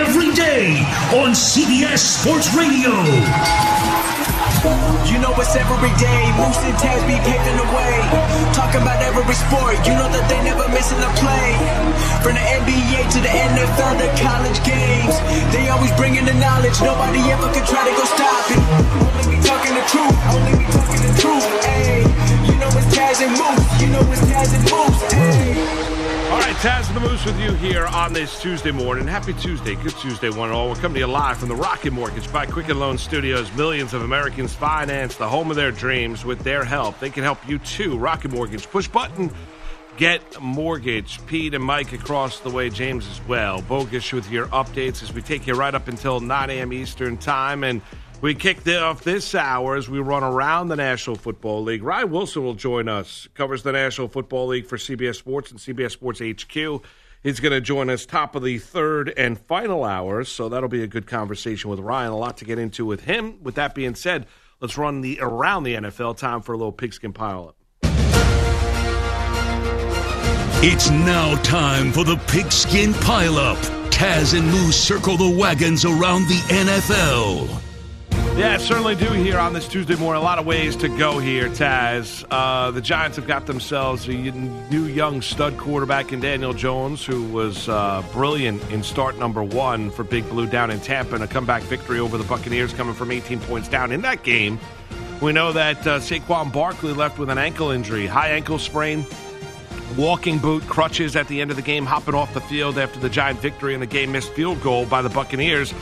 every day on CBS Sports Radio. You know it's every day. Moose and Taz be paving the way. Talking about every sport. You know that they never missing a play. From the NBA to the NFL to college games. They always bringing the knowledge. Nobody ever could try to go stop it. Only me talking the truth. Only me talking the truth. Hey, you know it's Taz and Moose. You know it's Taz and Moose. Hey. Taz the Moose with you here on this Tuesday morning. Happy Tuesday. Good Tuesday, one and all. We're coming to you live from the Rocket Mortgage by Quicken Loan Studios. Millions of Americans finance the home of their dreams with their help. They can help you too. Rocket Mortgage. Push button. Get mortgage. Pete and Mike across the way. James as well. Bogus with your updates as we take you right up until 9 a.m. Eastern time. And we kicked off this hour as we run around the National Football League. Ryan Wilson will join us, covers the National Football League for CBS Sports and CBS Sports HQ. He's going to join us top of the third and final hour, so that'll be a good conversation with Ryan. A lot to get into with him. With that being said, let's run the around the NFL. Time for a little pigskin pileup. It's now time for the pigskin pileup. Taz and Moose circle the wagons around the NFL. Yeah, certainly do here on this Tuesday morning. A lot of ways to go here, Taz. Uh, the Giants have got themselves a new young stud quarterback in Daniel Jones, who was uh, brilliant in start number one for Big Blue down in Tampa, and a comeback victory over the Buccaneers coming from 18 points down in that game. We know that uh, Saquon Barkley left with an ankle injury, high ankle sprain, walking boot, crutches at the end of the game, hopping off the field after the Giant victory in the game missed field goal by the Buccaneers.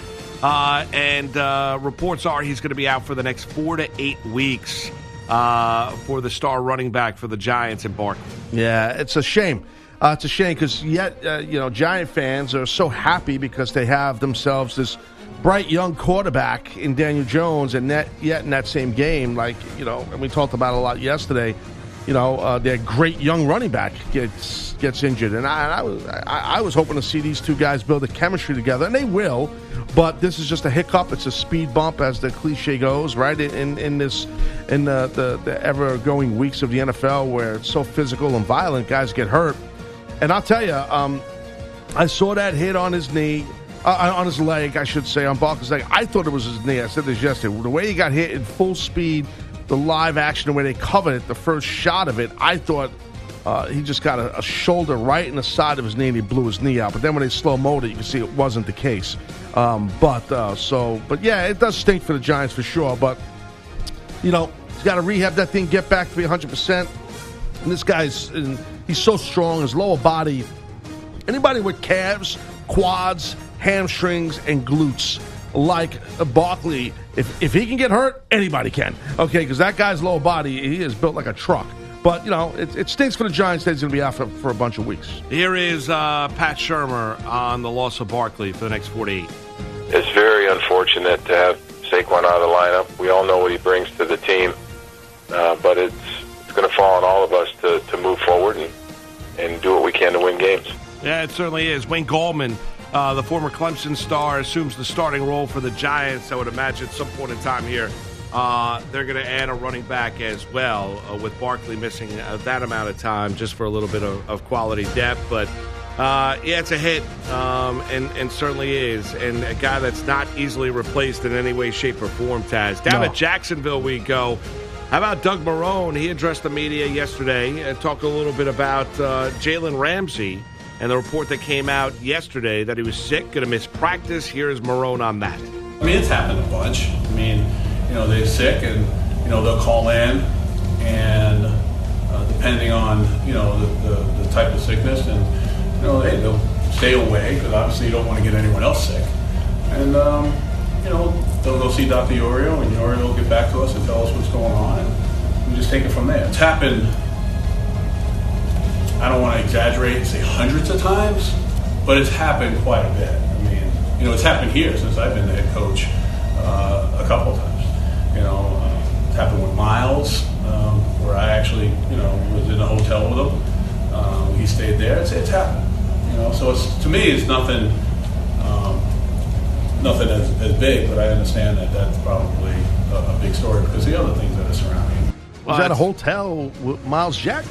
Uh, and uh, reports are he's going to be out for the next four to eight weeks uh, for the star running back for the Giants in Barkley. Yeah, it's a shame. Uh, it's a shame because yet, uh, you know, Giant fans are so happy because they have themselves this bright young quarterback in Daniel Jones, and that, yet in that same game, like you know, and we talked about a lot yesterday. You know, uh, their great young running back gets gets injured, and I, I was I, I was hoping to see these two guys build a chemistry together, and they will. But this is just a hiccup. It's a speed bump, as the cliche goes, right? In in this in the the, the ever going weeks of the NFL, where it's so physical and violent, guys get hurt. And I'll tell you, um, I saw that hit on his knee, uh, on his leg, I should say, on Barkley's leg. I thought it was his knee. I said this yesterday. The way he got hit in full speed, the live action, the way they covered it, the first shot of it, I thought uh, he just got a, a, shoulder right in the side of his knee and he blew his knee out. But then when they slow mode it, you can see it wasn't the case. Um, but uh, so, but yeah, it does stink for the Giants for sure. But you know, he's got to rehab that thing, get back to be 100. percent And this guy's he's so strong. His lower body. Anybody with calves, quads, hamstrings, and glutes like Barkley, if if he can get hurt, anybody can. Okay, because that guy's lower body, he is built like a truck. But, you know, it, it stinks for the Giants that he's going to be out for, for, a bunch of weeks. Here is uh, Pat Shurmur on the loss of Barkley for the next 48. It's very unfortunate to have Saquon out of the lineup. We all know what he brings to the team, uh, but it's, it's going to fall on all of us to, to move forward and, and do what we can to win games. Yeah, it certainly is. Wayne Gallman, uh, the former Clemson star, assumes the starting role for the Giants. I would imagine at some point in time here uh, they're going to add a running back as well, uh, with Barkley missing uh, that amount of time just for a little bit of, of quality depth. But uh, yeah, it's a hit, um, and, and certainly is. And a guy that's not easily replaced in any way, shape, or form, Taz. Down no. at Jacksonville we go. How about Doug Marrone? He addressed the media yesterday and talked a little bit about uh, Jalen Ramsey and the report that came out yesterday that he was sick, going to miss practice. Here's Marrone on that. I mean, it's happened a bunch. I mean, you know, they're sick and, you know, they'll call in and uh, depending on, you know, the, the, the, type of sickness and, you know, hey, they'll stay away because obviously you don't want to get anyone else sick. And, um, you know, they'll go see Dr. Yorio and Yorio will get back to us and tell us what's going on and we just take it from there. It's happened, I don't want to exaggerate and say hundreds of times, but it's happened quite a bit. I mean, you know, it's happened here since I've been the head coach uh, a couple times. You know, uh, it's happened with Myles, um, where I actually, you know, was in a hotel with him. Um, he stayed there. It's, it's happened. You know, so it's to me, it's nothing, um, nothing as, as big. But I understand that that's probably a, a big story because the other things that are surrounding. Was that a hotel with Myles Jack?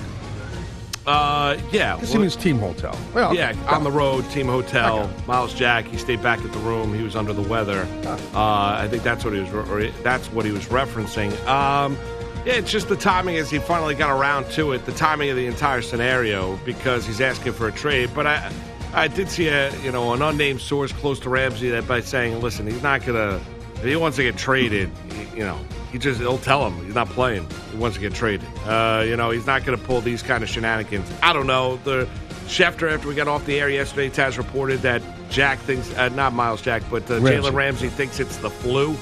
Uh, yeah. This well, means team hotel. Well, yeah, on the road, team hotel. Okay. Myles Jack, he stayed back at the room. He was under the weather. Uh, I think that's what he was. Re- that's what he was referencing. Um, yeah, it's just the timing as he finally got around to it. The timing of the entire scenario because he's asking for a trade. But I, I did see a you know an unnamed source close to Ramsey that by saying, listen, he's not gonna. If he wants to get traded, you know, he just he'll tell him he's not playing. He wants to get traded. Uh, you know, he's not going to pull these kind of shenanigans. I don't know. The Schefter, after we got off the air yesterday, Taz reported that Jack thinks uh, not Myles Jack, but uh, Jalen Ramsey thinks it's the flu.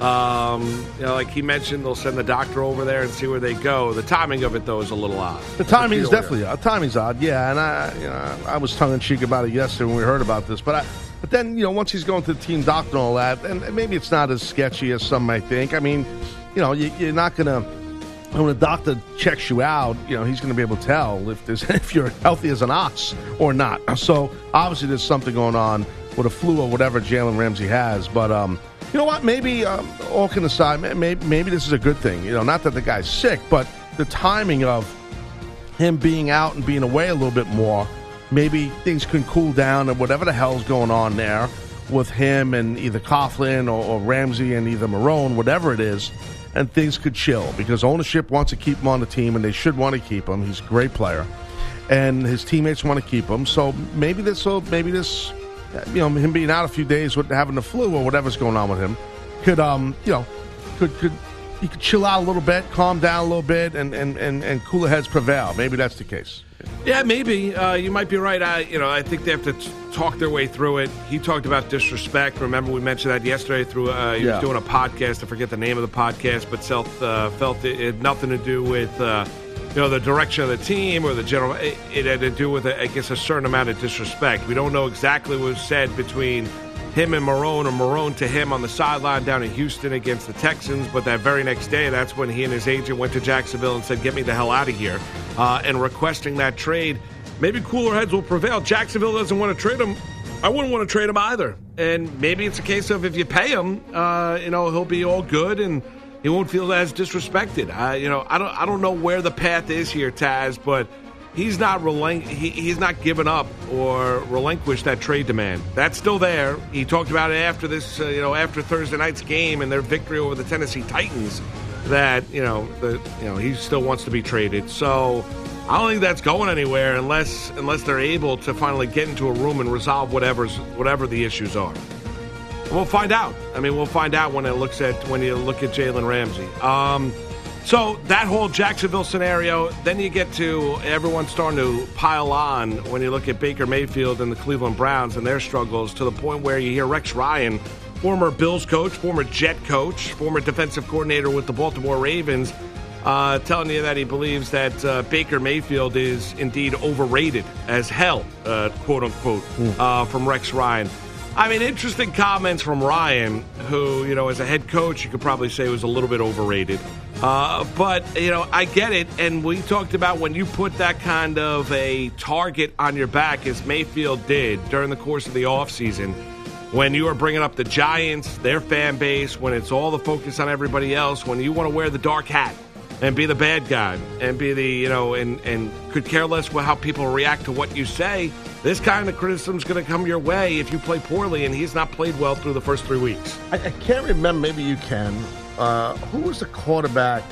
Um, you know, like he mentioned, they'll send the doctor over there and see where they go. The timing of it, though, is a little odd. The timing is definitely odd. Timing's odd, yeah. And I, you know, I was tongue in cheek about it yesterday when we heard about this, but I, but then you know, once he's going to the team doctor and all that, and maybe it's not as sketchy as some might think. I mean, you know, you, are not going to. When a doctor checks you out, you know he's going to be able to tell if there's if you're healthy as an ox or not. So obviously there's something going on with a flu or whatever Jalen Ramsey has. But um, you know what? Maybe um, all can aside, maybe, maybe this is a good thing. You know, not that the guy's sick, but the timing of him being out and being away a little bit more. Maybe things can cool down and whatever the hell's going on there with him and either Coughlin or, or Ramsey and either Marrone, whatever it is and things could chill because ownership wants to keep him on the team and they should want to keep him. He's a great player, and his teammates want to keep him. So maybe this will, maybe this, you know, him being out a few days with having the flu or whatever's going on with him, could um, you know, could could he could chill out a little bit, calm down a little bit, and and and, and cooler heads prevail. Maybe that's the case. Yeah, maybe uh, you might be right. I, you know, I think they have to t- talk their way through it. He talked about disrespect. Remember, we mentioned that yesterday through uh, he yeah. was doing a podcast. I forget the name of the podcast, but self uh, felt it, had nothing to do with uh, you know the direction of the team or the general. It, it had to do with, I guess, a certain amount of disrespect. We don't know exactly what was said between him and Marrone or Marrone to him on the sideline down in Houston against the Texans. But that very next day, that's when he and his agent went to Jacksonville and said, Get me the hell out of here, uh, and requesting that trade. Maybe cooler heads will prevail. Jacksonville doesn't want to trade him. I wouldn't want to trade him either. And maybe it's a case of if you pay him, uh, you know, he'll be all good and he won't feel as disrespected. I, you know, I don't, I don't know where the path is here, Taz, but he's not relinqu- he, he's not given up or relinquished that trade demand. That's still there. He talked about it after this, uh, you know, after Thursday night's game and their victory over the Tennessee Titans. That you know, the you know, he still wants to be traded. So I don't think that's going anywhere unless unless they're able to finally get into a room and resolve whatever's whatever the issues are. We'll find out. I mean, we'll find out when it looks at when you look at Jalen Ramsey. Um, so that whole Jacksonville scenario, then you get to everyone starting to pile on when you look at Baker Mayfield and the Cleveland Browns and their struggles to the point where you hear Rex Ryan, former Bills coach, former Jet coach, former defensive coordinator with the Baltimore Ravens, uh, telling you that he believes that uh, Baker Mayfield is indeed overrated as hell, uh, quote unquote, mm. from Rex Ryan. I mean, interesting comments from Ryan, who, you know, as a head coach, you could probably say was a little bit overrated. Uh, but, you know, I get it. And we talked about when you put that kind of a target on your back, as Mayfield did during the course of the offseason, when you are bringing up the Giants, their fan base, when it's all the focus on everybody else, when you want to wear the dark hat and be the bad guy and be the, you know, and, and could care less how people react to what you say this kind of criticism is going to come your way if you play poorly, and he's not played well through the first three weeks. I, I can't remember. Maybe you can. Uh, who was the quarterback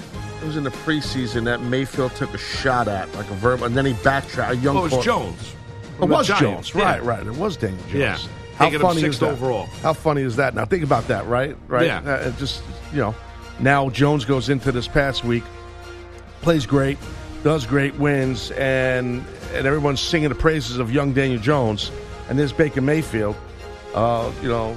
it was in the preseason that Mayfield took a shot at, like a verb, and then he backtracked. A young Oh, it was quarter- Jones. It was Giants. Jones, Yeah. right? Right. It was Daniel Jones. Yeah. How Taking funny is that? overall. How funny is that? Now think about that, right? Right. Yeah. Uh, just you know, now Jones goes into this past week, plays great, does great, wins, and and everyone's singing the praises of young Daniel Jones, and there's Baker Mayfield, uh, you know,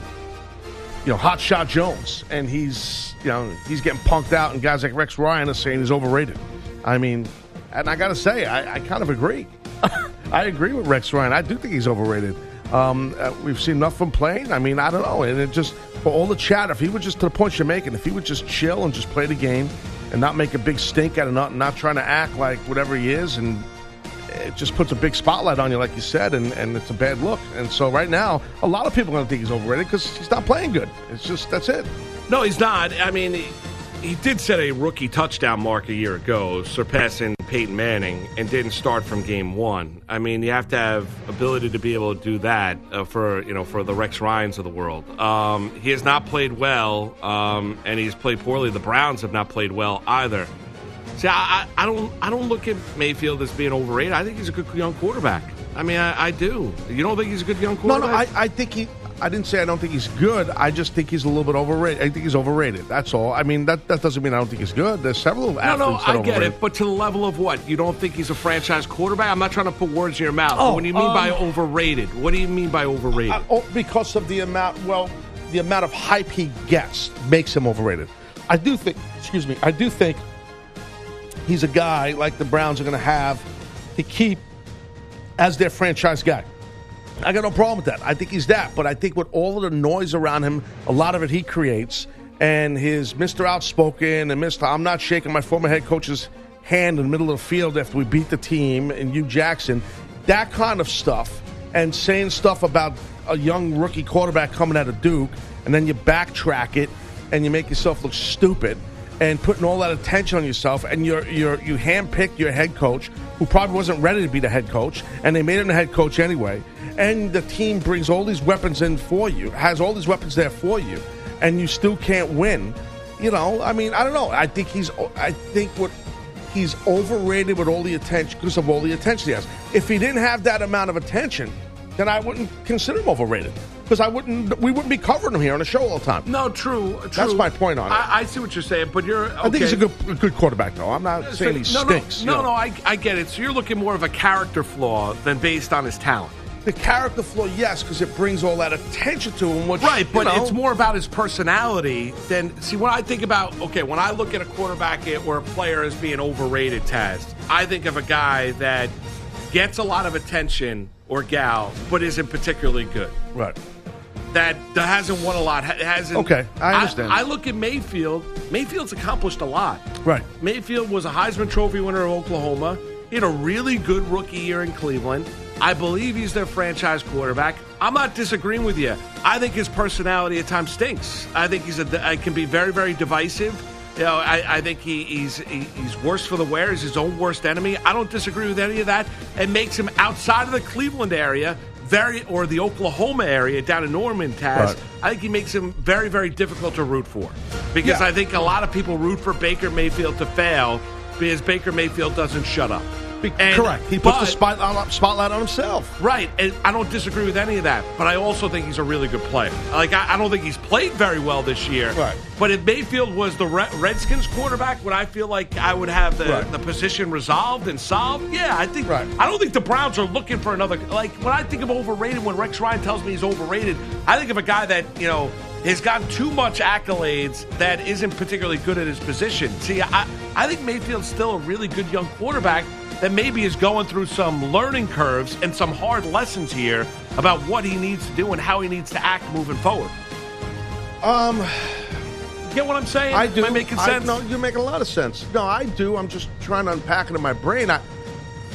you know, hot shot Jones, and he's you know he's getting punked out, and guys like Rex Ryan are saying he's overrated. I mean, and I got to say, I, I kind of agree. I agree with Rex Ryan. I do think he's overrated. Um, uh, we've seen enough from playing. I mean, I don't know, and it just for all the chatter. If he would just to the point you're making, if he would just chill and just play the game, and not make a big stink out of not not trying to act like whatever he is, and it just puts a big spotlight on you, like you said, and, and it's a bad look. And so right now, a lot of people are going to think he's overrated because he's not playing good. It's just that's it. No, he's not. I mean, he, he did set a rookie touchdown mark a year ago, surpassing Peyton Manning, and didn't start from game one. I mean, you have to have ability to be able to do that uh, for you know for the Rex Ryans of the world. Um, he has not played well, um, and he's played poorly. The Browns have not played well either. See, I, I, I don't I don't look at Mayfield as being overrated. I think he's a good young quarterback. I mean, I, I do. You don't think he's a good young quarterback? no, no. I, I think he. I didn't say I don't think he's good. I just think he's a little bit overrated. I think he's overrated. That's all. I mean, that, that doesn't mean I don't think he's good. There's several No, athletes no, that I get overrated. it, but to the level of what? You don't think he's a franchise quarterback? I'm not trying to put words in your mouth. Oh, what do you mean by um, overrated? What do you mean by overrated? Uh, oh, because of the amount, well, the amount of hype he gets makes him overrated. I do think, excuse me, I do think he's a guy like the Browns are going to have to keep as their franchise guy. I got no problem with that. I think he's that. But I think with all of the noise around him, a lot of it he creates, and his Mr. Outspoken and Mr. I'm not shaking my former head coach's hand in the middle of the field after we beat the team and you Jackson, that kind of stuff, and saying stuff about a young rookie quarterback coming out of Duke, and then you backtrack it and you make yourself look stupid and putting all that attention on yourself, and you're, you're, you handpicked your head coach, who probably wasn't ready to be the head coach, and they made him the head coach anyway. And the team brings all these weapons in for you, has all these weapons there for you, and you still can't win. You know, I mean, I don't know. I think he's, I think what he's overrated with all the attention because of all the attention he has. If he didn't have that amount of attention, then I wouldn't consider him overrated because I wouldn't, we wouldn't be covering him here on the show all the time. no, true, true. That's my point on it. I, I see what you're saying, but you're. I think he's a good, a good quarterback, though. I'm not saying he no, stinks. No, no, no, I, I get it. So you're looking more of a character flaw than based on his talent. The character flaw, yes, because it brings all that attention to him. Which, Right, but you know, it's more about his personality than. See, when I think about, okay, when I look at a quarterback or a player as being overrated, Taz, I think of a guy that gets a lot of attention or gal, but isn't particularly good. right. That, hasn't won a lot. Hasn't. Okay, I understand. I, look at Mayfield. Mayfield's accomplished a lot. Right. Mayfield was a Heisman Trophy winner of Oklahoma. He had a really good rookie year in Cleveland. I believe he's their franchise quarterback. I'm not disagreeing with you. I think his personality at times stinks. I think he's a I can be very very divisive. You know, I, I think he, he's he, he's worse for the wear. He's his own worst enemy. I don't disagree with any of that. It makes him outside of the Cleveland area very or the Oklahoma area down in Norman, Taz. Right. I think he makes him very, very difficult to root for. Because Yeah. I think a lot of people root for Baker Mayfield to fail because Baker Mayfield doesn't shut up. Be- And- correct. He puts the spotlight uh, on, spotlight on himself. Right, and I don't disagree with any of that, but I also think he's a really good player. Like I, I don't think he's played very well this year. Right. But if Mayfield was the Re- Redskins quarterback, would I feel like I would have the, Right. the position resolved and solved? Yeah, I think. Right. I don't think the Browns are looking for another. Like when I think of overrated, when Rex Ryan tells me he's overrated, I think of a guy that you know has gotten too much accolades that isn't particularly good at his position. See, I I think Mayfield's still a really good young quarterback that maybe is going through some learning curves and some hard lessons here about what he needs to do and how he needs to act moving forward. Um, Get what I'm saying? I do. Am I making I- sense? no, you're making a lot of sense. No, I do. I'm just trying to unpack it in my brain. I,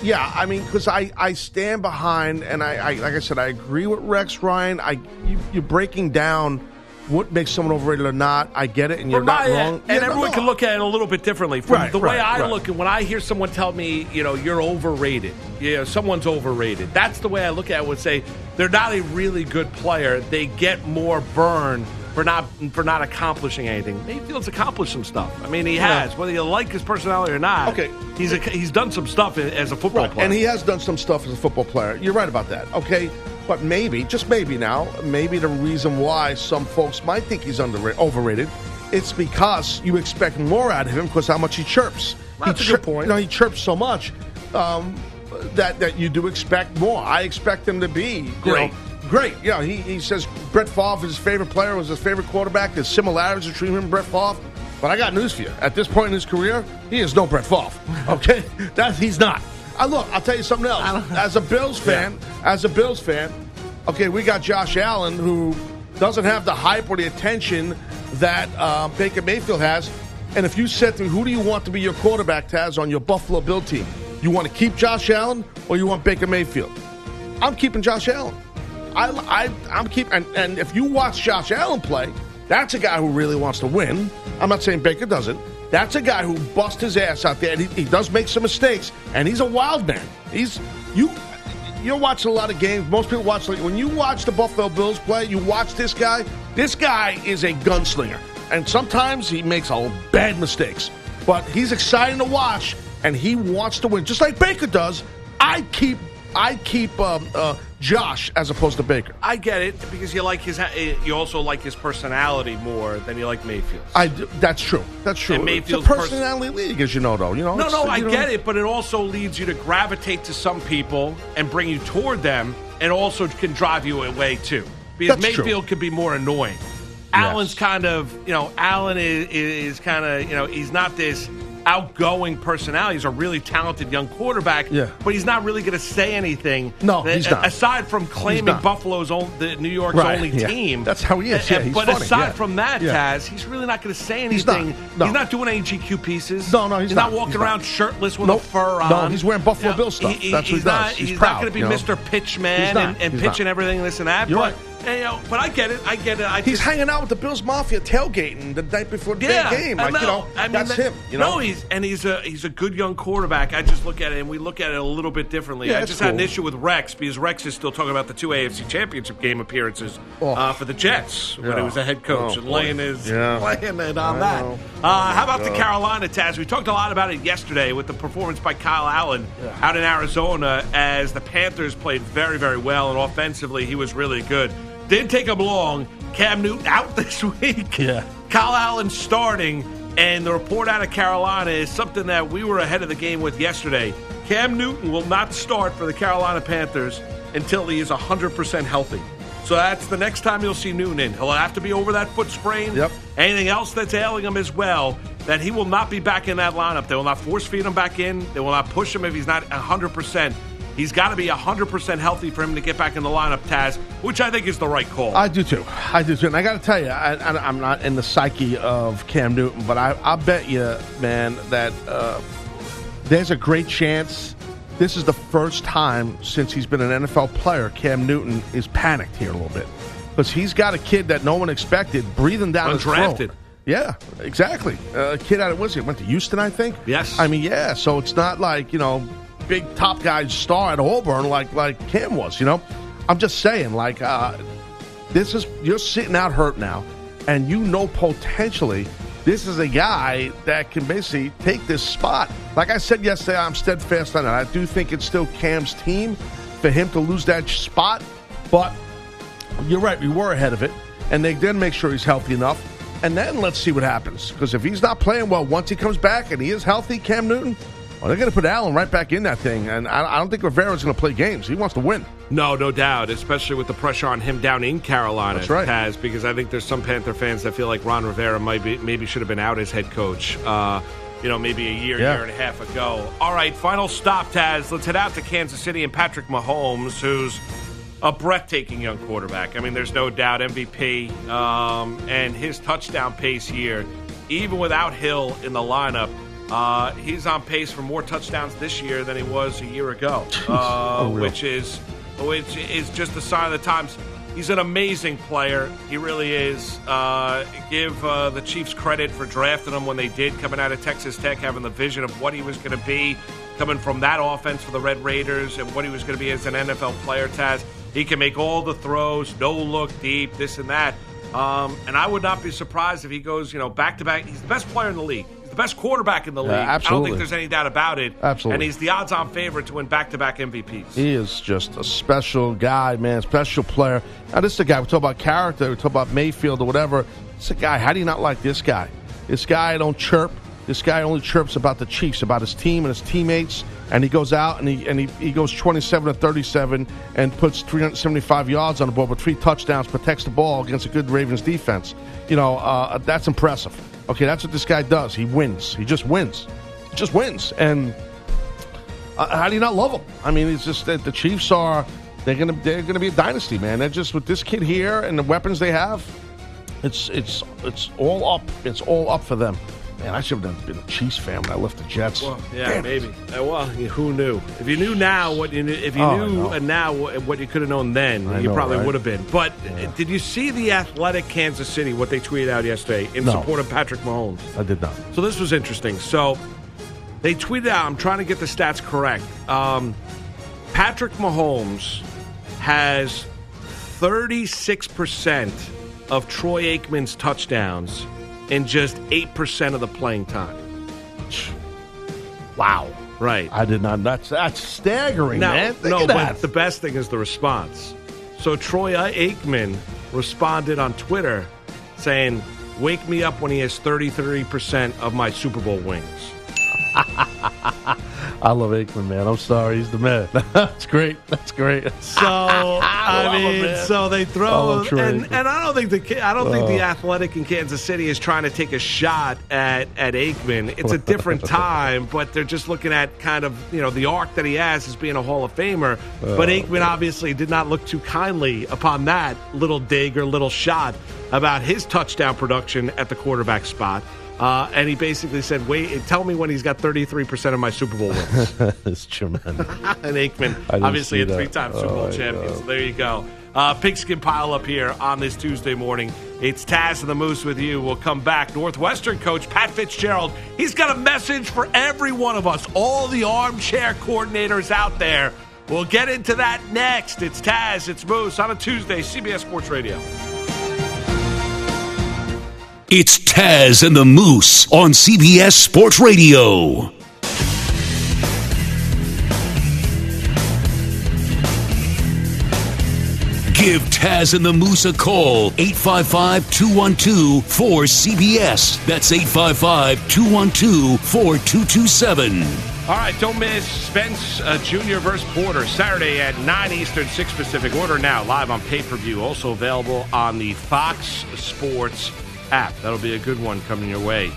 yeah, I mean, because I, I stand behind, and I, I like I said, I agree with Rex Ryan. I you, you're breaking down what makes someone overrated or not. I get it, and you're not wrong. Yeah, and everyone no. can look at it a little bit differently. From Right, the way I right. look, and when I hear someone tell me, you know, you're overrated, you know, someone's overrated. That's the way I look at it. Would say they're not a really good player. They get more burn for not for not accomplishing anything. Mayfield's accomplished some stuff. I mean, he has. Whether you like his personality or not, Okay. he's a, he's done some stuff as a football Right, player. and he has done some stuff as a football player. You're right about that. Okay, but maybe, just maybe now, maybe the reason why some folks might think he's underrated, overrated, it's because you expect more out of him because how much he chirps. That's he a good point. You know, he chirps so much um, that that you do expect more. I expect him to be Great. You know, Great. Yeah, he, he says Brett Favre is his favorite player, was his favorite quarterback. There's similarities between him and Brett Favre. But I got news for you. At this point in his career, he is no Brett Favre. Okay? that he's not. I look, I'll tell you something else. As a Bills fan, as a Bills fan, okay, we got Josh Allen who doesn't have the hype or the attention that uh, Baker Mayfield has. And if you said to me, who do you want to be your quarterback, Taz, on your Buffalo Bill team? You want to keep Josh Allen or you want Baker Mayfield? I'm keeping Josh Allen. I, I, I'm keeping, and, and if you watch Josh Allen play, that's a guy who really wants to win. I'm not saying Baker doesn't. That's a guy who busts his ass out there, and he, he does make some mistakes, and he's a wild man. He's you. You're watching a lot of games. Most people watch like when you watch the Buffalo Bills play. You watch this guy. This guy is a gunslinger, and sometimes he makes all bad mistakes. But he's exciting to watch, and he wants to win, just like Baker does. I keep I keep um, uh, Josh as opposed to Baker. I get it because you like his. Eh, you also like his personality more than you like Mayfield. I d- that's true. That's true. And it's a Mayfield's pers- personality league, as you know, though. You know. No, no, I know- get it, but it also leads you to gravitate to some people and bring you toward them, and also can drive you away too. Because That's true. Mayfield could be more annoying. Allen's kind of, you know, Allen is, is kind of, you know, he's not this outgoing personality. He's a really talented young quarterback, Yeah. but he's not really going to say anything. No, that- he's not. Aside from claiming. Buffalo's own, the New York's Right, only yeah. team. That's how he is, yeah, he's but funny, aside yeah. from that, Yeah. Taz, he's really not going to say anything. He's not. No. He's not doing any GQ pieces. No, no, he's not, not. walking He's not. around shirtless with Nope. a fur on. No, he's wearing Buffalo Bill stuff. That's what he he's does. Not, He's not proud, going to be you know? Mr. Pitchman He's not. and, and pitching everything this and that. You're but, right. And, you know, but I get it. I get it. I He's just, hanging out with the Bills Mafia tailgating the night before the yeah, game. I Like, you know, I mean, that's that- him. You know, no, he's and he's a he's a good young quarterback. I just look at it and we look at it a little bit differently. Yeah, I just had an issue with Rex because Rex is still talking about the two AFC Championship game appearances Oh. uh, for the Jets when he was a head coach Oh, and laying his Yeah. laying it on I that. Uh, how about the Carolina Taz? We talked a lot about it yesterday with the performance by Kyle Allen out in Arizona as the Panthers played very very well and offensively he was really good. Didn't take him long. Cam Newton out this week. Yeah. Kyle Allen starting, and the report out of Carolina is something that we were ahead of the game with yesterday. Cam Newton will not start for the Carolina Panthers until he is 100% healthy. So that's the next time you'll see Newton in. He'll have to be over that foot sprain. Yep. Anything else that's ailing him as well, that he will not be back in that lineup. They will not force feed him back in. They will not push him if he's not 100%. He's got to be 100% healthy for him to get back in the lineup, Taz, which I think is the right call. I do too. I do too. And I got to tell you, I, I'm not in the psyche of Cam Newton, but I, I bet you, man, that uh, there's a great chance this is the first time since he's been an NFL player Cam Newton is panicked here a little bit because he's got a kid that no one expected breathing down his throat. Yeah, exactly. Uh, a kid out of what's it? Went to Houston, I think. Yes. I mean, yeah. So it's not like you know, big top guy star at Auburn like like Cam was. You know, I'm just saying like uh, this is you're sitting out hurt now, and you know potentially this is a guy that can basically take this spot. Like I said yesterday, I'm steadfast on it. I do think it's still Cam's team for him to lose that spot, but you're right. We were ahead of it, and they then make sure he's healthy enough. And then let's see what happens. Because if he's not playing well once he comes back and he is healthy, Cam Newton, well, they're going to put Allen right back in that thing. And I, I don't think Rivera's going to play games. He wants to win. No, no doubt, especially with the pressure on him down in Carolina. That's right. Taz, because I think there's some Panther fans that feel like Ron Rivera might be maybe should have been out as head coach. Uh, you know, maybe a year, Yeah. year and a half ago. All right, final stop, Taz. Let's head out to Kansas City and Patrick Mahomes, who's a breathtaking young quarterback. I mean, there's no doubt MVP, um, and his touchdown pace here, even without Hill in the lineup. Uh, he's on pace for more touchdowns this year than he was a year ago, uh, Unreal. which is which is just a sign of the times. He's an amazing player. He really is. Uh, give uh, the Chiefs credit for drafting him when they did, coming out of Texas Tech, having the vision of what he was going to be, coming from that offense for the Red Raiders, and what he was going to be as an NFL player. Taz, he can make all the throws, no look deep, this and that. Um, and I would not be surprised if he goes, you know, back to back. He's the best player in the league. The best quarterback in the league. I don't think there's any doubt about it. Absolutely. And he's the odds-on favorite to win back-to-back MVPs. He is just a special guy, man, special player. Now, this is a guy, we talk about character, we talk about Mayfield or whatever. It's a guy, how do you not like this guy? This guy don't chirp. This guy only chirps about the Chiefs, about his team and his teammates. And he goes out and he and he, he goes 27 to 37 and puts 375 yards on the board with three touchdowns, protects the ball against a good Ravens defense. You know, uh, that's impressive. Okay, that's what this guy does. He wins. He just wins. He just wins. And uh, how do you not love him? I mean, it's just that the Chiefs are they're gonna they're gonna be a dynasty, man. They're just with this kid here and the weapons they have. It's it's it's all up. It's all up for them. Man, I should have been a Chiefs fan when I left the Jets. Well, yeah, Damn maybe. Uh, well, who knew? If you knew now what you knew, if you Oh, knew now what you could have known then, I you know, probably right? would have been. But uh, did you see the athletic Kansas City what they tweeted out yesterday in No. support of Patrick Mahomes? I did not. So this was interesting. So they tweeted out. I'm trying to get the stats correct. Um, Patrick Mahomes has 36 percent of Troy Aikman's touchdowns in just eight percent of the playing time. Wow. Right. I did not. That's that's staggering, Now, man. Think no, but the best thing is the response. So Troy Aikman responded on Twitter saying, "Wake me up when he has 33% of my Super Bowl wings." I love Aikman, man. I'm sorry, he's the man. That's great. That's great. So I love him, mean, man. so they throw, oh, love and, and I don't think the I don't think the Oh. athletic in Kansas City is trying to take a shot at at Aikman. It's a different time, but they're just looking at kind of you know the arc that he has as being a Hall of Famer. Oh, but Aikman obviously did not look too kindly upon that little dig or little shot about his touchdown production at the quarterback spot. Uh, and he basically said, "Wait, tell me when he's got 33% of my Super Bowl wins." it's tremendous. and Aikman, obviously a three-time Super Oh, Bowl my champion. So there you go. Uh, pigskin pile up here on this Tuesday morning. It's Taz and the Moose with you. We'll come back. Northwestern coach Pat Fitzgerald. He's got a message for every one of us, all the armchair coordinators out there. We'll get into that next. It's Taz. It's Moose on a Tuesday. CBS Sports Radio. It's Taz and the Moose on CBS Sports Radio. Give Taz and the Moose a call. 855 212 4CBS. That's 855 212 4227. All right, don't miss Spence uh, Junior versus Porter Saturday at 9 Eastern, 6 Pacific. Order now, live on pay per view. Also available on the Fox Sports app. That'll be a good one coming your way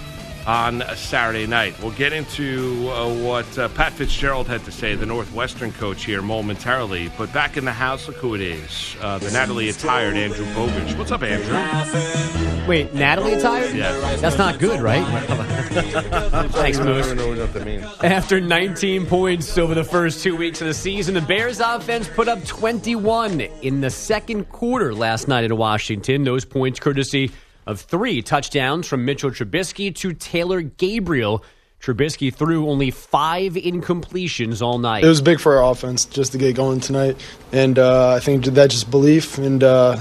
on a Saturday night. We'll get into uh, what uh, Pat Fitzgerald had to say, the Northwestern coach here, momentarily. But back in the house, look who it is uh, the Natalie attired Andrew Bovich. What's up, Andrew? Wait, Natalie attired? Yeah. That's not good, right? Thanks, I Moose. don't know what that means. After 19 points over the first two weeks of the season, the Bears offense put up 21 in the second quarter last night in Washington. Those points courtesy of three touchdowns from Mitchell Trubisky to Taylor Gabriel. Trubisky threw only five incompletions all night. It was big for our offense just to get going tonight, and uh, I think that just belief and uh,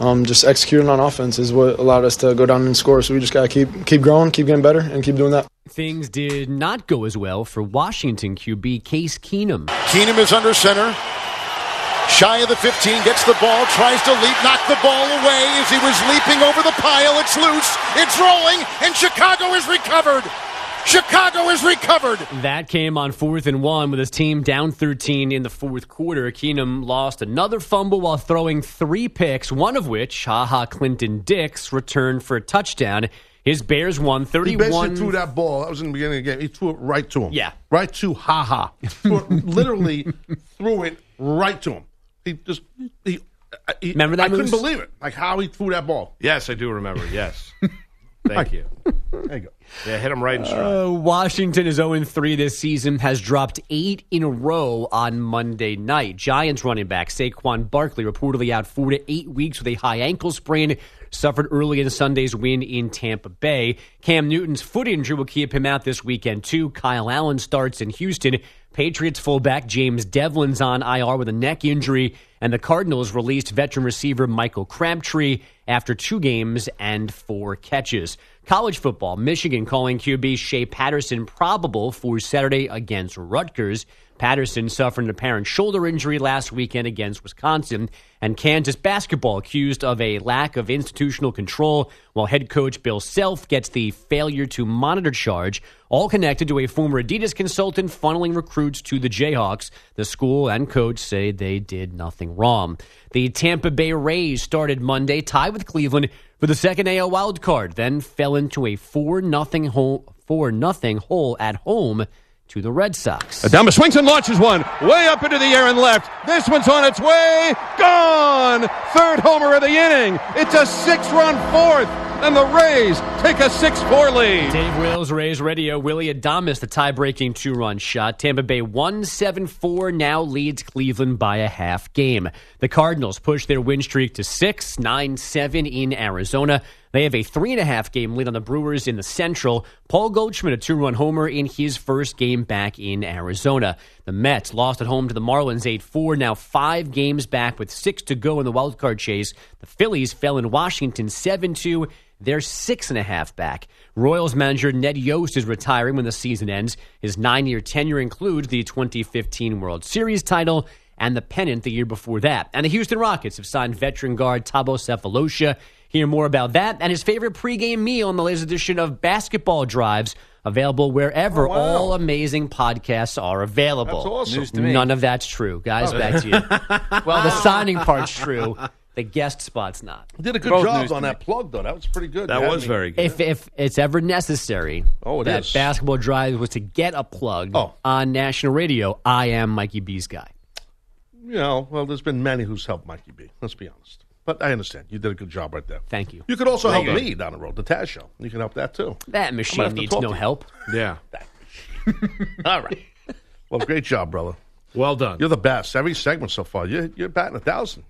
um, just executing on offense is what allowed us to go down and score. So we just gotta keep keep growing, keep getting better, and keep doing that. Things did not go as well for Washington QB Case Keenum. Keenum is under center. Shy of the 15, gets the ball, tries to leap, knock the ball away as he was leaping over the pile. It's loose, it's rolling, and Chicago is recovered. Chicago is recovered. That came on fourth and one with his team down 13 in the fourth quarter. Keenum lost another fumble while throwing three picks, one of which, Ha Ha, Clinton Dix, returned for a touchdown. His Bears won He 31. basically threw that ball. That was in the beginning of the game. He threw it right to him. Yeah. Right to Ha Ha. Literally threw it right to him. He just he. he Remember that, I couldn't Moose? believe it. Like how he threw that ball. Yes, I do remember. Yes. Thank you. There you go. Yeah, hit him right in stride. Uh, Washington is 0 3 this season, has dropped eight in a row on Monday night. Giants running back Saquon Barkley reportedly out four to eight weeks with a high ankle sprain, suffered early in Sunday's win in Tampa Bay. Cam Newton's foot injury will keep him out this weekend, too. Kyle Allen starts in Houston. Patriots fullback James Develin's on IR with a neck injury, and the Cardinals released veteran receiver Michael Crabtree after two games and four catches. College football, Michigan calling QB Shea Patterson probable for Saturday against Rutgers. Patterson suffered an apparent shoulder injury last weekend against Wisconsin, and Kansas basketball accused of a lack of institutional control, while head coach Bill Self gets the failure to monitor charge, all connected to a former Adidas consultant funneling recruits to the Jayhawks. The school and coach say they did nothing wrong. The Tampa Bay Rays started Monday, tied with Cleveland for the second AL wild card, then fell into a 4 nothing hole, 4 nothing hole at home to the Red Sox. Adames swings and launches one way up into the air and left. This one's on its way. Gone! Third homer of the inning. It's a six run fourth, and the Rays take a 6 4 lead. Dave Wills, Rays Radio. Willy Adames, the tie breaking two run shot. Tampa Bay 1 7 4 now leads Cleveland by a half game. The Cardinals push their win streak to 6 9 7 in Arizona. They have a three and a half game lead on the Brewers in the Central. Paul Goldschmidt, a two run homer in his first game back in Arizona. The Mets lost at home to the Marlins 8 4, now five games back with six to go in the wildcard chase. The Phillies fell in Washington 7 2. They're six and a half back. Royals manager Ned Yost is retiring when the season ends. His nine year tenure includes the 2015 World Series title and the pennant the year before that. And the Houston Rockets have signed veteran guard Thabo Sefolosha. Hear more about that and his favorite pregame meal in the latest edition of Basketball Drives, available wherever Oh, wow. all amazing podcasts are available. That's awesome. News to me. None of that's true. Guys, oh. back to you. well, the signing part's true. The guest spot's not. You did a good Both job on to that plug, though. That was pretty good. That was me. very good. If if it's ever necessary Oh, it that is. basketball drive was to get a plug Oh. on national radio, I am Mikey B's guy. You know, well, there's been many who's helped Mikey B. Let's be honest. But I understand. You did a good job right there. Thank you. You could also help you. me down the road, the Taz Show. You can help that too. That machine gonna needs no to you. help. yeah. All right. Well, great job, brother. Well done. You're the best. Every segment so far. You're, you're batting a thousand.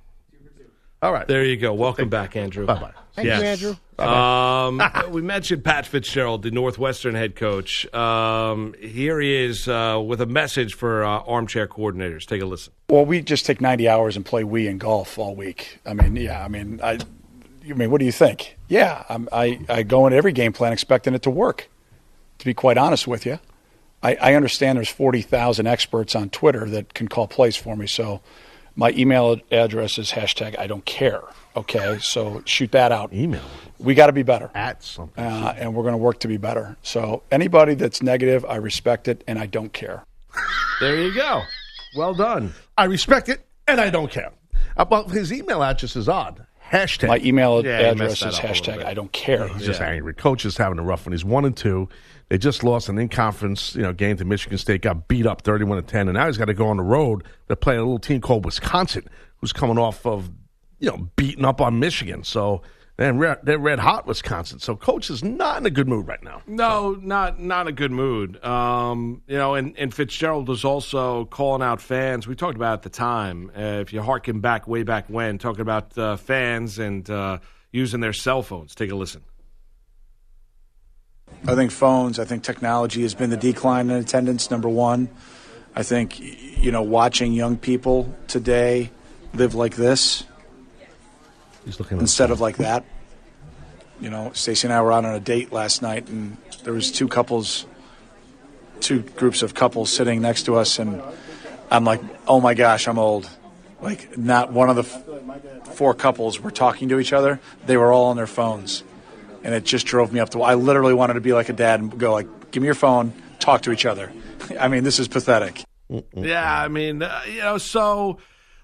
All right. There you go. Welcome back, Andrew. Bye bye. Thank you, Andrew. Um, we mentioned Pat Fitzgerald, the Northwestern head coach. Um, here he is uh, with a message for uh, armchair coordinators. Take a listen. Well, we just take 90 hours and play Wii and golf all week. I mean, yeah, I mean, I, I mean, what do you think? Yeah, I'm, I, I go into every game plan expecting it to work. To be quite honest with you, I, I understand there's 40,000 experts on Twitter that can call plays for me. So my email address is hashtag I don't care. Okay, so shoot that out. Email We got to be better. at something. Uh, and we're going to work to be better. So anybody that's negative, I respect it and I don't care. There you go. Well done. I respect it, and I don't care. Uh, well, his email address is odd. Hashtag. My email Yeah, address is that up a little hashtag. I don't care. He's just angry. Coach is having a rough one. He's one and two. They just lost an in-conference, you know, game to Michigan State. Got beat up thirty-one to ten, and now he's got to go on the road. They're playing a little team called Wisconsin, who's coming off of, you know, beating up on Michigan. So man, red, they're red hot, Wisconsin. So coach is not in a good mood right now. No, not not a good mood. Um, you know, and, and Fitzgerald was also calling out fans. We talked about at the time. Uh, if you harken back way back when, talking about uh, fans and uh, using their cell phones. Take a listen. I think phones, I think technology has been the decline in attendance, number one. I think, you know, watching young people today live like this He's looking at instead of like that. You know, Stacy and I were out on a date last night, and there was two couples, two groups of couples sitting next to us, and I'm like, oh my gosh, I'm old. Like, not one of the f- four couples were talking to each other; they were all on their phones, and it just drove me up the wall. I literally wanted to be like a dad and go like, give me your phone, talk to each other. I mean, this is pathetic. Yeah, I mean, uh, you know, so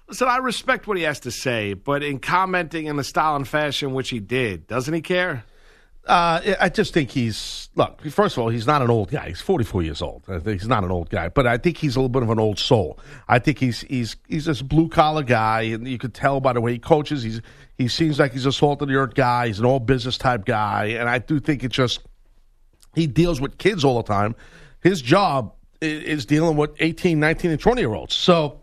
listen, I respect what he has to say, but in commenting in the style and fashion which he did, doesn't he care? Uh, I just think he's look. First of all, he's not an old guy. He's forty four years old. I think he's not an old guy, but I think he's a little bit of an old soul. I think he's he's he's this blue collar guy, and you could tell by the way he coaches. He's he seems like he's a salt of the earth guy. He's an all business type guy, and I do think it's just he deals with kids all the time. His job is dealing with 18, 19, and 20 year olds. So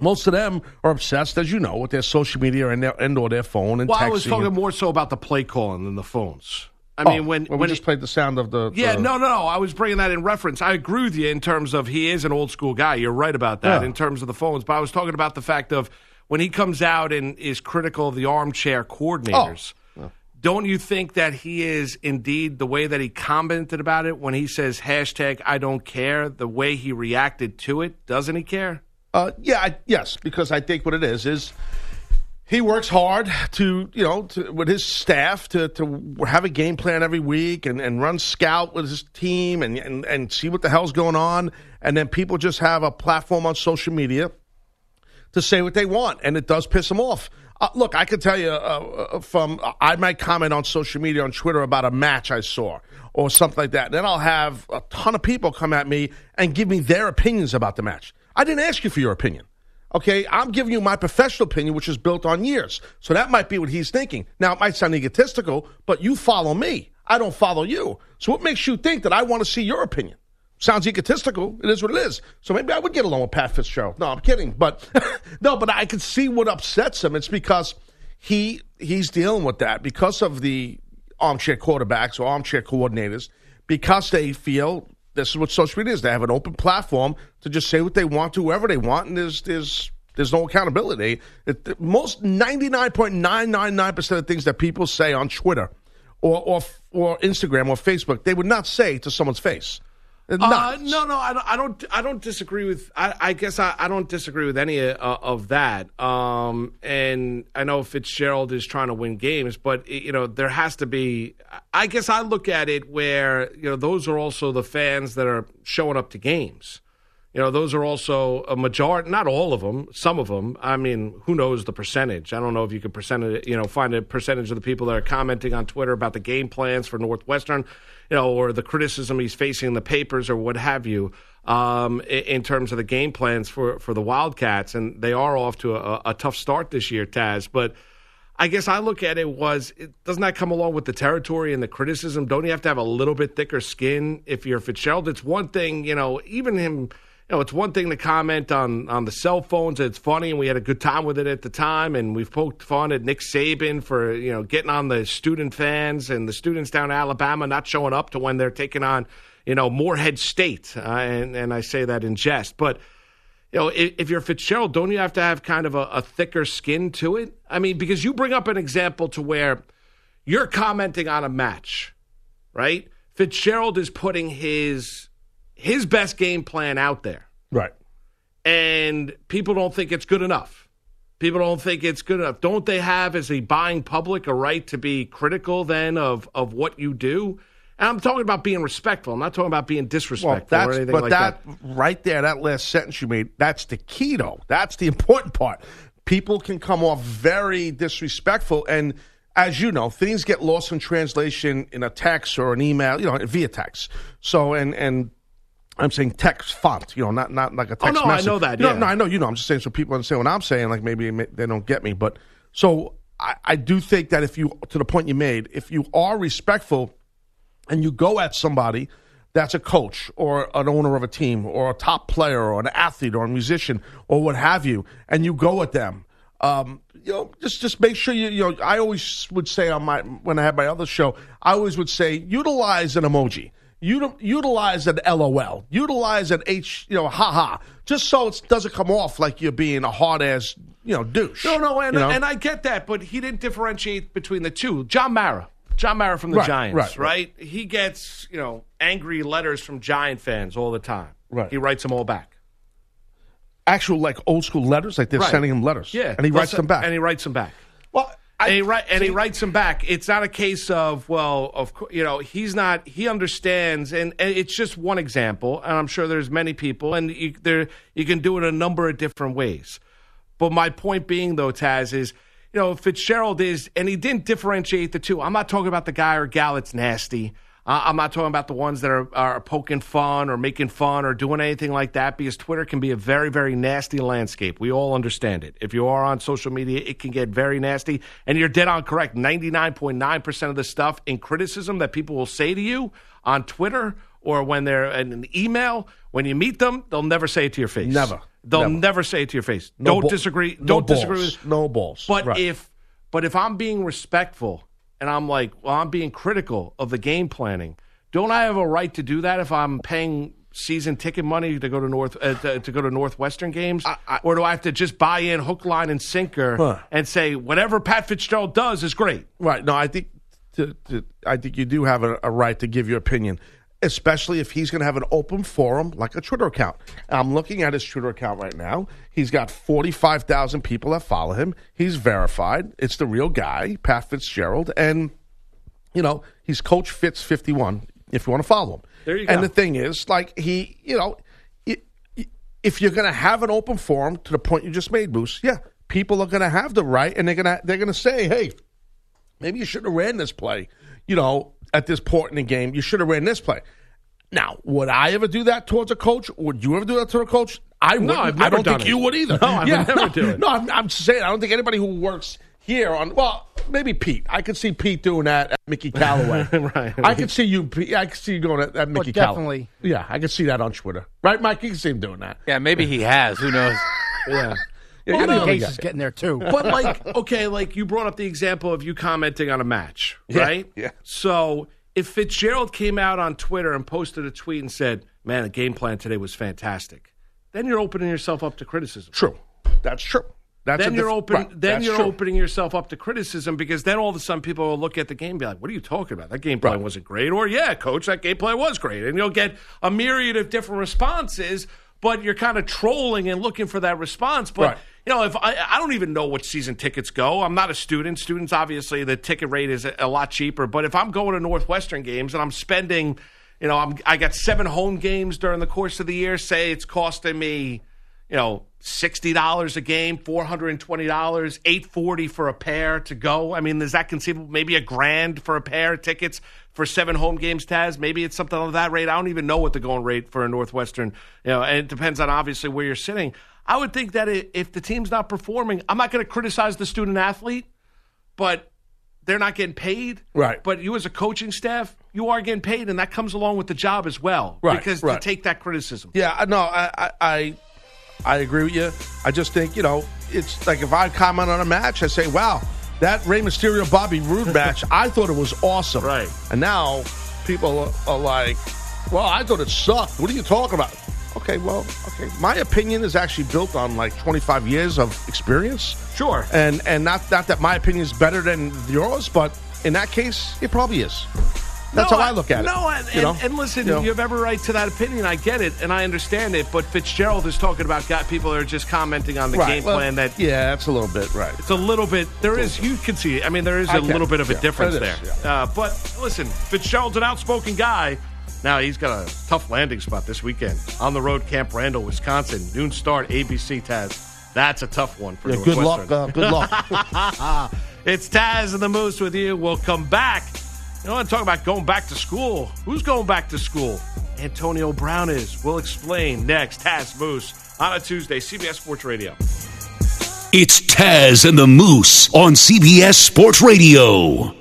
most of them are obsessed, as you know, with their social media and their and or their phone and Well, texting. I was talking more so about the play calling than the phones. I Oh, mean, when well, we when just he- played the sound of the Yeah, the- no, no, no. I was bringing that in reference. I agree with you in terms of he is an old school guy. You're right about that Yeah. in terms of the phones. But I was talking about the fact of when he comes out and is critical of the armchair coordinators. Oh. Don't you think that he is indeed the way that he commented about it when he says hashtag I don't care, the way he reacted to it? Doesn't he care? Uh, yeah, I, yes, because I think what it is is he works hard to you know to, with his staff to to have a game plan every week and, and run scout with his team and, and and see what the hell's going on and then people just have a platform on social media to say what they want and it does piss them off. Uh, look, I can tell you uh, uh, from I might comment on social media on Twitter about a match I saw or something like that. And then I'll have a ton of people come at me and give me their opinions about the match. I didn't ask you for your opinion. Okay, I'm giving you my professional opinion, which is built on years. So that might be what he's thinking. Now, it might sound egotistical, but you follow me. I don't follow you. So what makes you think that I want to see your opinion? Sounds egotistical. It is what it is. So maybe I would get along with Pat Fitzgerald. No, I'm kidding. But no, but I can see what upsets him. It's because he he's dealing with that because of the armchair quarterbacks or armchair coordinators, because they feel this is what social media is. They have an open platform to just say what they want to whoever they want, and there's there's there's no accountability. It, most ninety nine point nine nine nine percent of things that people say on Twitter or or or Instagram or Facebook, they would not say to someone's face. Uh, no, no, I don't, I don't. I don't disagree with. I, I guess I, I, don't disagree with any uh, of that. Um, and I know Fitzgerald is trying to win games, but you know there has to be. I guess I look at it where you know those are also the fans that are showing up to games. You know, those are also a majority, not all of them, some of them. I mean, who knows the percentage? I don't know if you could percentage, you know, find a percentage of the people that are commenting on Twitter about the game plans for Northwestern you know, or the criticism he's facing in the papers or what have you, um, in, terms of the game plans for, for the Wildcats. And they are off to a, a tough start this year, Taz. But I guess I look at it was it, doesn't that come along with the territory and the criticism? Don't you have to have a little bit thicker skin if you're Fitzgerald? It's one thing, you know, even him you know, it's one thing to comment on, on the cell phones. It's funny, and we had a good time with it at the time. And we've poked fun at Nick Saban for you know getting on the student fans and the students down in Alabama not showing up to when they're taking on you know Morehead State. Uh, and and I say that in jest, but you know, if, if, you're Fitzgerald, don't you have to have kind of a, a thicker skin to it? I mean, because you bring up an example to where you're commenting on a match, right? Fitzgerald is putting his his best game plan out there. Right. And people don't think it's good enough. People don't think it's good enough. Don't they have, as a buying public, a right to be critical then of, of what you do? And I'm talking about being respectful. I'm not talking about being disrespectful well, or anything but like that, that. Right there, that last sentence you made, that's the key, though. That's the important part. People can come off very disrespectful. And as you know, things get lost in translation in a text or an email, you know, via text. So, and, and I'm saying text font, you know, not not like a text. Oh no, message. I know that. No, yeah. no, I know you know. I'm just saying so people understand what I'm saying. Like maybe they don't get me, but so I, I do think that if you, to the point you made, if you are respectful and you go at somebody that's a coach or an owner of a team or a top player or an athlete or a musician or what have you, and you go at them, um, you know, just just make sure you you know. I always would say on my when I had my other show, I always would say utilize an emoji utilize an LOL, utilize an H, you know, haha, just so it doesn't come off like you're being a hard ass, you know, douche. No, no, and, you know? and I get that, but he didn't differentiate between the two. John Mara, John Mara from the right, Giants, right, right, right? He gets, you know, angry letters from Giant fans all the time. Right. He writes them all back. Actual, like old school letters, like they're right. sending him letters. Yeah. And he writes them back. And he writes them back. Well, and he, write, and he writes him back. It's not a case of well, of you know, he's not. He understands, and, and it's just one example. And I'm sure there's many people, and you, there you can do it a number of different ways. But my point being, though, Taz is, you know, Fitzgerald is, and he didn't differentiate the two. I'm not talking about the guy or gal that's nasty. Uh, I'm not talking about the ones that are, are poking fun or making fun or doing anything like that because Twitter can be a very, very nasty landscape. We all understand it. If you are on social media, it can get very nasty. And you're dead on correct. 99.9% of the stuff in criticism that people will say to you on Twitter or when they're in an email, when you meet them, they'll never say it to your face. Never. They'll never, never say it to your face. No don't disagree. No don't balls. disagree with no balls. But right. if but if I'm being respectful and I'm like, well, I'm being critical of the game planning. Don't I have a right to do that if I'm paying season ticket money to go to North uh, to, to go to Northwestern games, or do I have to just buy in hook, line, and sinker Huh. and say whatever Pat Fitzgerald does is great? Right. No, I think to, to, I think you do have a, a right to give your opinion, especially if he's going to have an open forum like a Twitter account. I'm looking at his Twitter account right now. He's got 45,000 people that follow him. He's verified. It's the real guy, Pat Fitzgerald, and you know he's Coach Fitz 51. If you want to follow him, There you go. And the thing is, like he, you know, if you're going to have an open forum to the point you just made, Moose, yeah, people are going to have the right, and they're going to they're going to say, hey, maybe you shouldn't have ran this play. You know, at this point in the game, you should have ran this play. Now, would I ever do that towards a coach? Would you ever do that to a coach? I wouldn't. I've I don't done think it. you would either. No, I would never no, do it. No, I'm, I'm just saying. I don't think anybody who works here on well, maybe Pete. I could see Pete doing that at Mickey Callaway. Right. I could see you. Pete. I could see you going at, at oh, Mickey definitely. Callaway. Yeah, I could see that on Twitter. Right, Mike? You can see him doing that. Yeah, maybe he has. Who knows? Yeah. Yeah, Well, no. Is getting there too. But like, okay, like you brought up the example of you commenting on a match, right? yeah. So if Fitzgerald came out on Twitter and posted a tweet and said, "Man, the game plan today was fantastic," then you're opening yourself up to criticism. True. That's true. That's then a you're dif- open. right, Then that's you're true. opening yourself up to criticism because then all of a sudden people will look at the game and be like, "What are you talking about? That game plan Right. wasn't great." Or, "Yeah, coach, that game plan was great," and you'll get a myriad of different responses. But you're kind of trolling and looking for that response. But Right. You know, if I, I don't even know what season tickets go. I'm not a student. Students obviously the ticket rate is a, lot cheaper. But if I'm going to Northwestern games and I'm spending, you know, I'm I got seven home games during the course of the year. Say it's costing me you know, sixty dollars a game, four hundred and twenty dollars, eight forty for a pair to go. I mean, is that conceivable? Maybe a grand for a pair of tickets for seven home games, Taz. Maybe it's something of that rate. I don't even know what the going rate for a Northwestern. You know, and it depends on obviously where you're sitting. I would think that if the team's not performing, I'm not going to criticize the student athlete, but they're not getting paid. Right. But you as a coaching staff, you are getting paid, and that comes along with the job as well. Right, Because right. to take that criticism. Yeah, no, I, I, I, I agree with you. I just think you know, it's like if I comment on a match, I say, "Wow, that Rey Mysterio Bobby Roode match, I thought it was awesome." Right. And now people are like, "Well, I thought it sucked. What are you talking about?" Okay, well, okay. My opinion is actually built on like 25 years of experience. Sure. And and not not that my opinion is better than yours, but in that case, it probably is. That's No, how I look at it. No, and, you know? and, and listen, You know? you have every right to that opinion. I get it, and I understand it. But Fitzgerald is talking about got people that are just commenting on the Right, game well, plan. That yeah, that's a little bit right. it's a little bit. There is you can see. I mean, there is I a can, little bit of a yeah, difference it there. is, Uh, but listen, Fitzgerald's an outspoken guy. Now he's got a tough landing spot this weekend on the road, Camp Randall, Wisconsin. Noon start, ABC Taz. That's a tough one for Yeah, good luck. Uh, good luck. It's Taz and the Moose with you. We'll come back. You want to talk about going back to school? Who's going back to school? Antonio Brown is. We'll explain next. Taz Moose on a Tuesday, CBS Sports Radio. It's Taz and the Moose on CBS Sports Radio.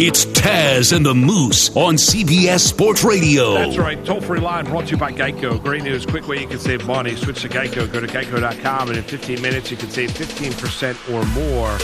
It's Taz and the Moose on CBS Sports Radio. That's right. Toll free line brought to you by Geico. Great news. Quick way you can save money. Switch to Geico. Go to geico.com, and in 15 minutes, you can save 15% or more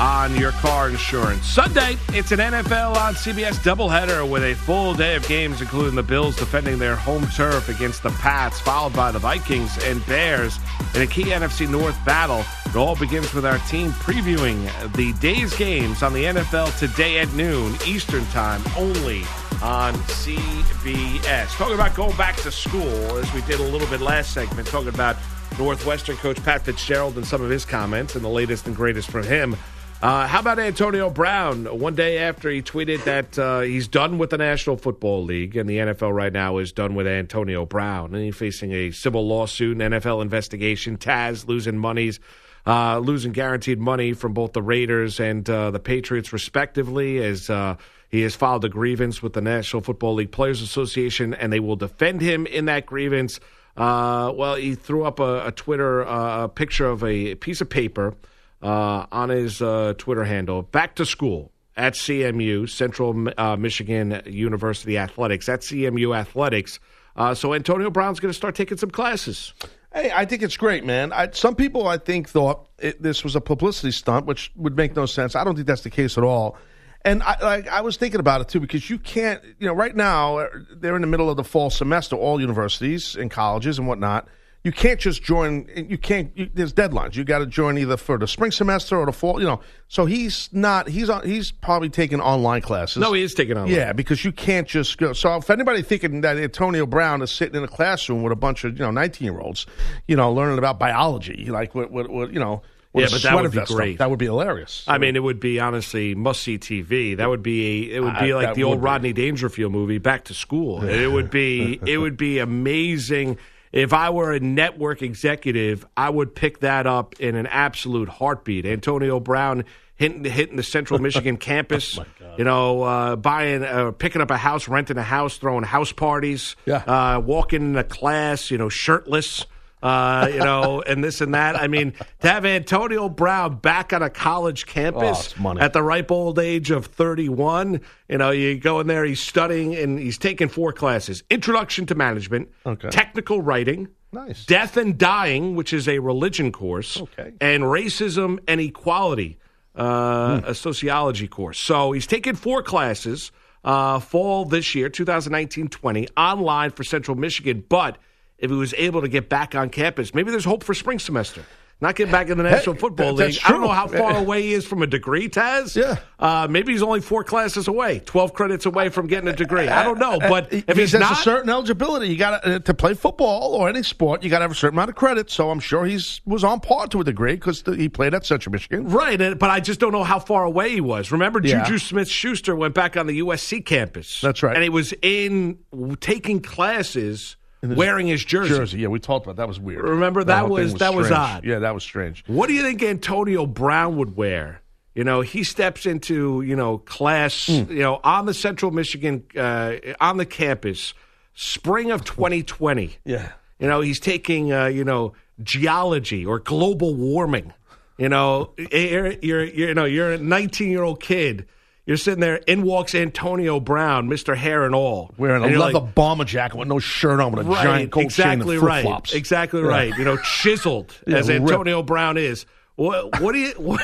on your car insurance. Sunday, it's an NFL on CBS doubleheader with a full day of games, including the Bills defending their home turf against the Pats, followed by the Vikings and Bears in a key NFC North battle. It all begins with our team previewing the day's games on the NFL today at noon Eastern Time, only on CBS. Talking about going back to school, as we did a little bit last segment, talking about Northwestern coach Pat Fitzgerald and some of his comments and the latest and greatest from him. Uh, how about Antonio Brown? One day after he tweeted that uh, he's done with the National Football League and the NFL right now is done with Antonio Brown, and he's facing a civil lawsuit, an NFL investigation. Taz losing monies, uh, losing guaranteed money from both the Raiders and uh, the Patriots, respectively, as uh, he has filed a grievance with the National Football League Players Association, and they will defend him in that grievance. Uh, well, he threw up a, a Twitter picture of a piece of paper uh, on his uh, Twitter handle. Back to school at CMU, Central uh, Michigan University Athletics. At CMU Athletics. Uh, so Antonio Brown's going to start taking some classes. Hey, I think it's great, man. I, some people, I think, thought it, this was a publicity stunt, which would make no sense. I don't think that's the case at all. And I, like, I was thinking about it too because you can't, you know, right now uh, they're in the middle of the fall semester, all universities and colleges and whatnot. You can't just join. You can't. You, there's deadlines. You got to join either for the spring semester or the fall. You know. So he's not. He's on. He's probably taking online classes. No, he is taking online. Yeah, because you can't just go. So if anybody thinking that Antonio Brown is sitting in a classroom with a bunch of you know 19 year olds, you know, learning about biology, like what, what, what you know. Yeah, but that would be great. That would be hilarious. I mean, it would be honestly must see TV. That would be a, it would be Uh, like the old would be. Rodney Dangerfield movie, Back to School. It would be it would be amazing. If I were a network executive, I would pick that up in an absolute heartbeat. Antonio Brown hitting hitting the Central Michigan campus. You know, uh, buying, uh, picking up a house, renting a house, throwing house parties. Yeah. Uh, walking into class, you know, shirtless uh, you know, and this and that. I mean, to have Antonio Brown back on a college Oh, campus money. at the ripe old age of 31, you know, you go in there, he's studying and he's taking four classes Introduction to Management, Okay. Technical Writing, Nice. Death and Dying, which is a religion course, Okay. and Racism and Equality, uh, a sociology course. So he's taking four classes uh, fall this year, 2019 20, online for Central Michigan. But if he was able to get back on campus, maybe there's hope for spring semester. Not getting back in the National Hey, Football League. that's I don't know how far away he is from a degree, Taz. Yeah. Uh, maybe he's only four classes away, 12 credits away from getting a degree. I don't know. But if he's has not, a certain eligibility, you got uh, to play football or any sport. You got to have a certain amount of credit. So I'm sure he's was on par to a degree because he played at Central Michigan. Right, and- but I just don't know how far away he was. Remember, Yeah. Juju Smith Schuster went back on the USC campus. That's right. And he was in taking classes wearing his jersey. Jersey, yeah, we talked about that. Was weird. Remember, that whole thing was- that was odd. Yeah, that was strange. What do you think Antonio Brown would wear? You know, he steps into you know class, Hmm. you know, on the Central Michigan uh, on the campus, spring of 2020. Yeah. You know, he's taking, uh, you know, geology or global warming. You know, you're, you're, you're you know, you're a 19 year old kid. You're sitting there. In walks Antonio Brown, Mr. Hair and all, Wearing a And leather like, bomber jacket with no shirt on, with a right, giant gold chain exactly and right, flip flops. exactly right. You know, chiseled Yeah, as ripped. Antonio Brown is. What, what do you what,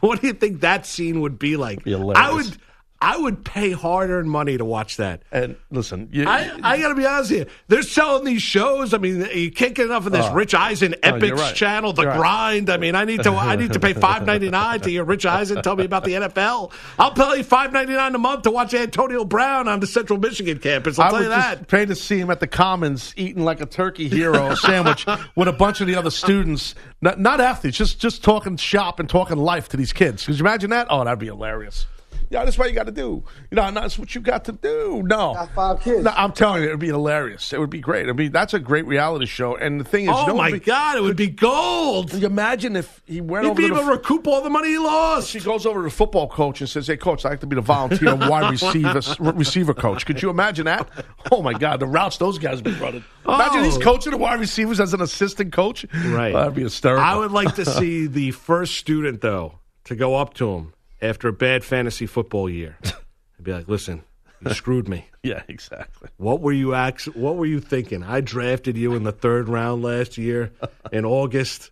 what do you think that scene would be like? hilarious. I would I would pay hard earned money to watch that. And listen, you, I, I got to be honest with you. They're selling these shows. I mean, you can't get enough of this Oh. Rich Eisen Epics right. channel, The You're right. Grind. I mean, I need to I need to pay five ninety nine to hear Rich Eisen tell me about the NFL. I'll pay five ninety nine a month to watch Antonio Brown on the Central Michigan campus. I'll I tell you that. just pay to see him at the Commons eating like a turkey hero sandwich with a bunch of the other students, not, not athletes, just just talking shop and talking life to these kids. Could you imagine that? Oh, that'd be hilarious. Yeah, that's what you got to do. You know, that's what you got to do. No, Got five kids. No, I'm telling you, it would be hilarious. It would be great. I mean, that's a great reality show. And the thing is, Oh you know, my be- God, it would be gold. Could you imagine if he went He'd over be to able to recoup all the money he lost. he goes over to the football coach and says, "Hey, coach, I like to be the volunteer wide receiver receiver coach. Could you imagine that? Oh my God, the routes those guys be running. Imagine Oh. he's coaching the wide receivers as an assistant coach. Right. that'd be hysterical. I would like to see the first student, though, to go up to him after a bad fantasy football year I'd be like, "Listen, you screwed me. yeah, exactly. What were you act- What were you thinking? I drafted you in the third round last year in August,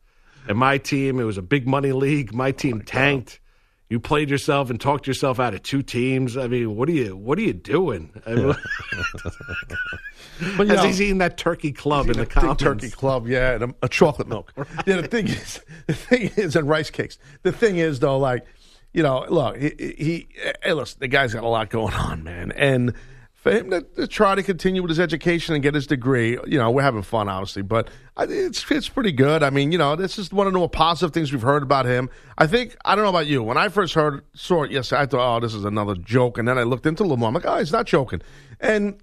and my team. It was a big money league. My oh team tanked. You played yourself and talked yourself out of two teams. I mean, what are you? What are you doing? I mean, But you know, he's eating that turkey club in the big turkey club, yeah, and a, a chocolate milk. yeah, the thing is, the thing is, and rice cakes. The thing is, though, like you know, look, he, he hey, listen, the guy's got a lot going on, man, and for him to, to try to continue with his education and get his degree, you know, we're having fun, obviously, but it's it's pretty good. I mean, you know, this is one of the more positive things we've heard about him. I think I don't know about you. When I first heard saw it yesterday, I thought, oh, this is another joke, and then I looked into more. I'm like, oh, he's not joking, and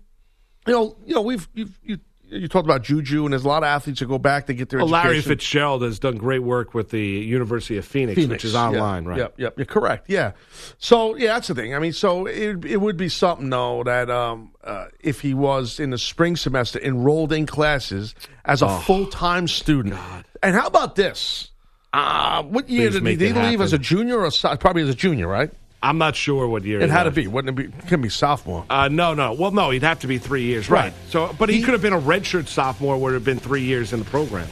you know, you know, we've you've, you you talked about Juju, and there's a lot of athletes that go back to get their Well, Larry. Fitzgerald has done great work with the University of Phoenix, Phoenix, which is online, yeah, right? Yep, yep, you're correct. Yeah. So yeah, that's the thing. I mean, so it it would be something though that um, uh, if he was in the spring semester enrolled in classes as a Oh, full time student, and how about this? Uh, what year Please did he, make did it he leave as a junior or probably as a junior? Right. I'm not sure what year It he had to be. Wouldn't it be? Can be sophomore. Uh, no, no. Well, no, he'd have to be three years, right? Right. So, but he, He- could have been a redshirt sophomore. Where it would have been three years in the program.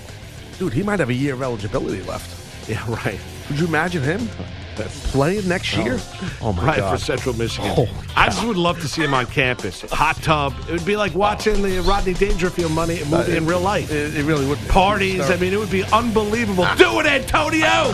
Dude, he might have a year of eligibility left. Yeah, right. Could you imagine him playing next year? Oh, my right God. for Central Michigan. Oh, I just would love to see him on campus. Hot tub. It would be like watching the Rodney Dangerfield money movie in real life. It, it really would. Parties. I mean, it would be unbelievable. Do it, Antonio.